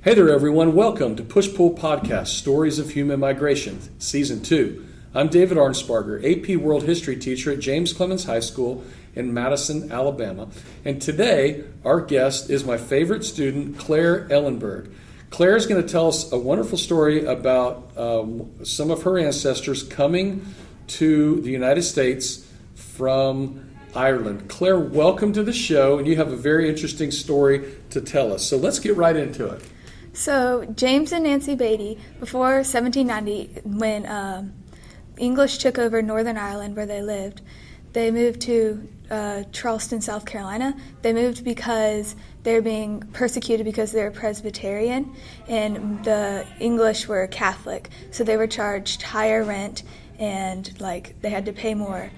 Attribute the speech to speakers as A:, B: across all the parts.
A: Hey there, everyone. Welcome to Push Pull Podcast Stories of Human Migration, Season 2. I'm David Arnsparger, AP World History teacher at James Clemens High School in Madison, Alabama. And today, our guest is my favorite student, Claire Ellenburg. Claire is going to tell us a wonderful story about um, some of her ancestors coming to the United States from Ireland. Claire, welcome to the show, and you have a very interesting story to tell us. So let's get right into it.
B: So, James and Nancy Beatty, before 1790, when um, English took over Northern Ireland where they lived, they moved to uh, Charleston, South Carolina. They moved because they were being persecuted because they were Presbyterian and the English were Catholic. So they were charged higher rent and like they had to pay more.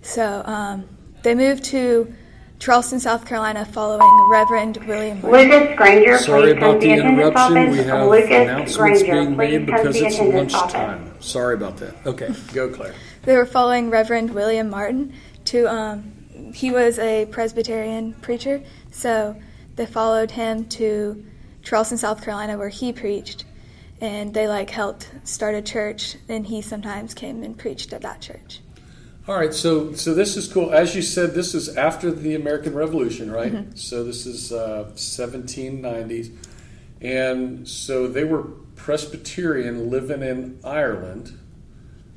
B: So um, they moved to Charleston, South Carolina, following Reverend William.
C: Lucas Granger,
A: Sorry
C: please
A: about the
C: the
A: interruption.
C: office.
A: We have
C: Lucas
A: announcements
C: Granger,
A: being
C: please
A: made
C: come
A: because it's
C: attendance office.
A: lunchtime. Sorry about that. Okay, go, Claire.
B: They were following Reverend William Martin. To um, he was a Presbyterian preacher, so they followed him to Charleston, South Carolina, where he preached, and they like helped start a church. And he sometimes came and preached at that church.
A: All right, so so this is cool. As you said, this is after the American Revolution, right? So this is uh, 1790s, and so they were Presbyterian living in Ireland.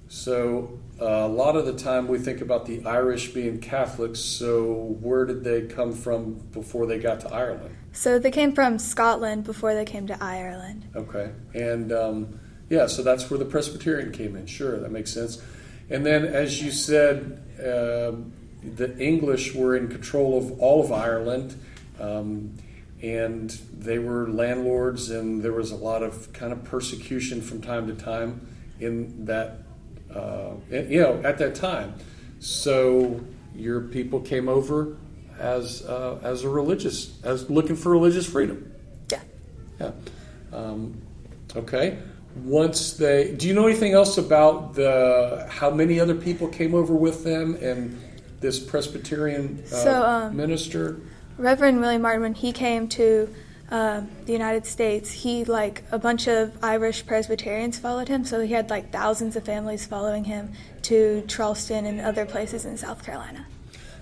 A: So uh, a lot of the time we think about the Irish being Catholics. So where did they come from before they got to Ireland?
B: So they came from Scotland before they came to Ireland.
A: Okay, and um, yeah, so that's where the Presbyterian came in. Sure, that makes sense. And then, as you said, um the English were in control of all of Ireland, um, and they were landlords, and there was a lot of kind of persecution from time to time in that, uh, you know, at that time. So your people came over as uh, as a religious, as looking for religious freedom.
B: Yeah.
A: Yeah. Um, okay. Once they, do you know anything else about the how many other people came over with them and this Presbyterian uh,
B: So, um,
A: minister?
B: Reverend William Martin, when he came to um, the United States, he like a bunch of Irish Presbyterians followed him. So he had like thousands of families following him to Charleston and other places in South Carolina.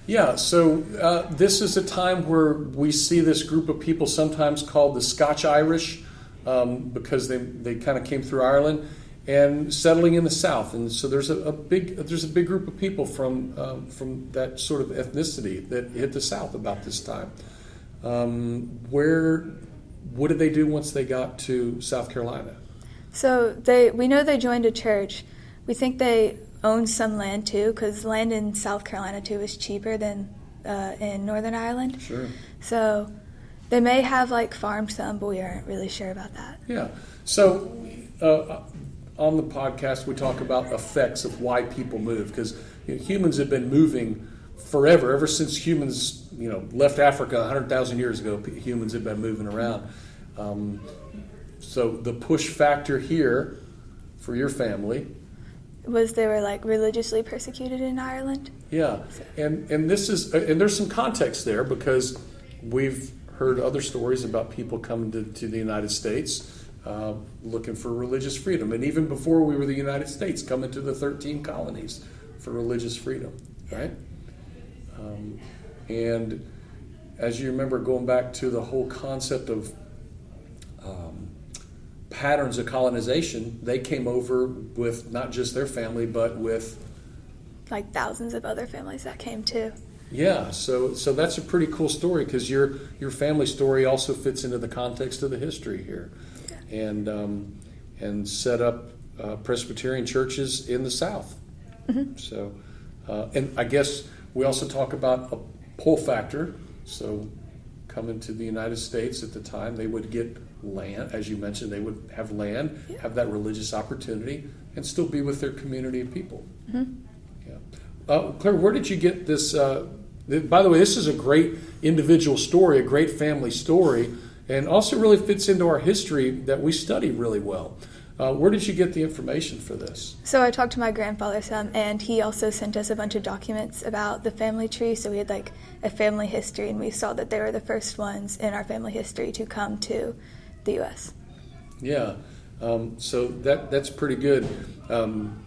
A: Yeah. So uh, this is a time where we see this group of people sometimes called the Scotch Irish um, because they they kind of came through Ireland and settling in the South, and so there's a, a big there's a big group of people from um, from that sort of ethnicity that hit the South about this time. Um, where what did they do once they got to South Carolina?
B: So they we know they joined a church. We think they owned some land too, because land in South Carolina too is cheaper than uh, in Northern Ireland.
A: Sure.
B: So they may have like farmed some, but we aren't really sure about that.
A: Yeah. So uh, on the podcast, we talk about effects of why people move because you know, humans have been moving forever, ever since humans you know left Africa 100,000 years ago. Humans have been moving around. Um, so the push factor here for your family
B: Was they were like religiously persecuted in Ireland?
A: Yeah, and and this is and there's some context there because we've heard other stories about people coming to, to the United States uh, looking for religious freedom, and even before we were the United States, coming to the 13 colonies for religious freedom, right? Um, and as you remember, going back to the whole concept of um, patterns of colonization, they came over with not just their family, but with
B: Like thousands of other families that came too.
A: Yeah, so so that's a pretty cool story because your your family story also fits into the context of the history here, and um, and set up uh, Presbyterian churches in the South. So, uh, and I guess we also talk about a pull factor. So, coming to the United States at the time, they would get land, as you mentioned, they would have land, have that religious opportunity, and still be with their community of people. Yeah. Uh, Claire, where did you get this? By the way, this is a great individual story, a great family story, and also really fits into our history that we study really well. Uh, where did you get the information for this?
B: So I talked to my grandfather some, and he also sent us a bunch of documents about the family tree. So we had like a family history, and we saw that they were the first ones in our family history to come to the U.S.
A: Yeah. Um, so that that's pretty good. Um,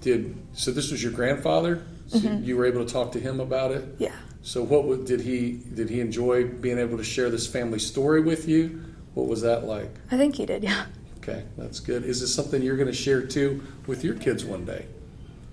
A: did so? This was your grandfather. So You were able to talk to him about it.
B: Yeah.
A: So what would, did he did he enjoy being able to share this family story with you? What was that like?
B: I think he did, yeah.
A: Okay, that's good. Is this something you're going to share too with your kids one day?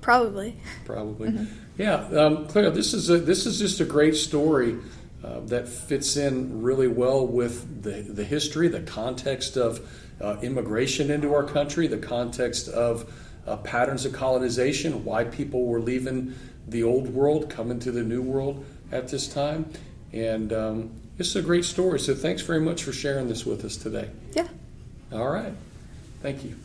B: Probably.
A: Probably. Yeah, um, Claire, this is a, this is just a great story uh, that fits in really well with the the history, the context of uh, immigration into our country, the context of uh, patterns of colonization, why people were leaving the old world, coming to the new world at this time, and um, this is a great story. So thanks very much for sharing this with us today.
B: Yeah.
A: All right, thank you.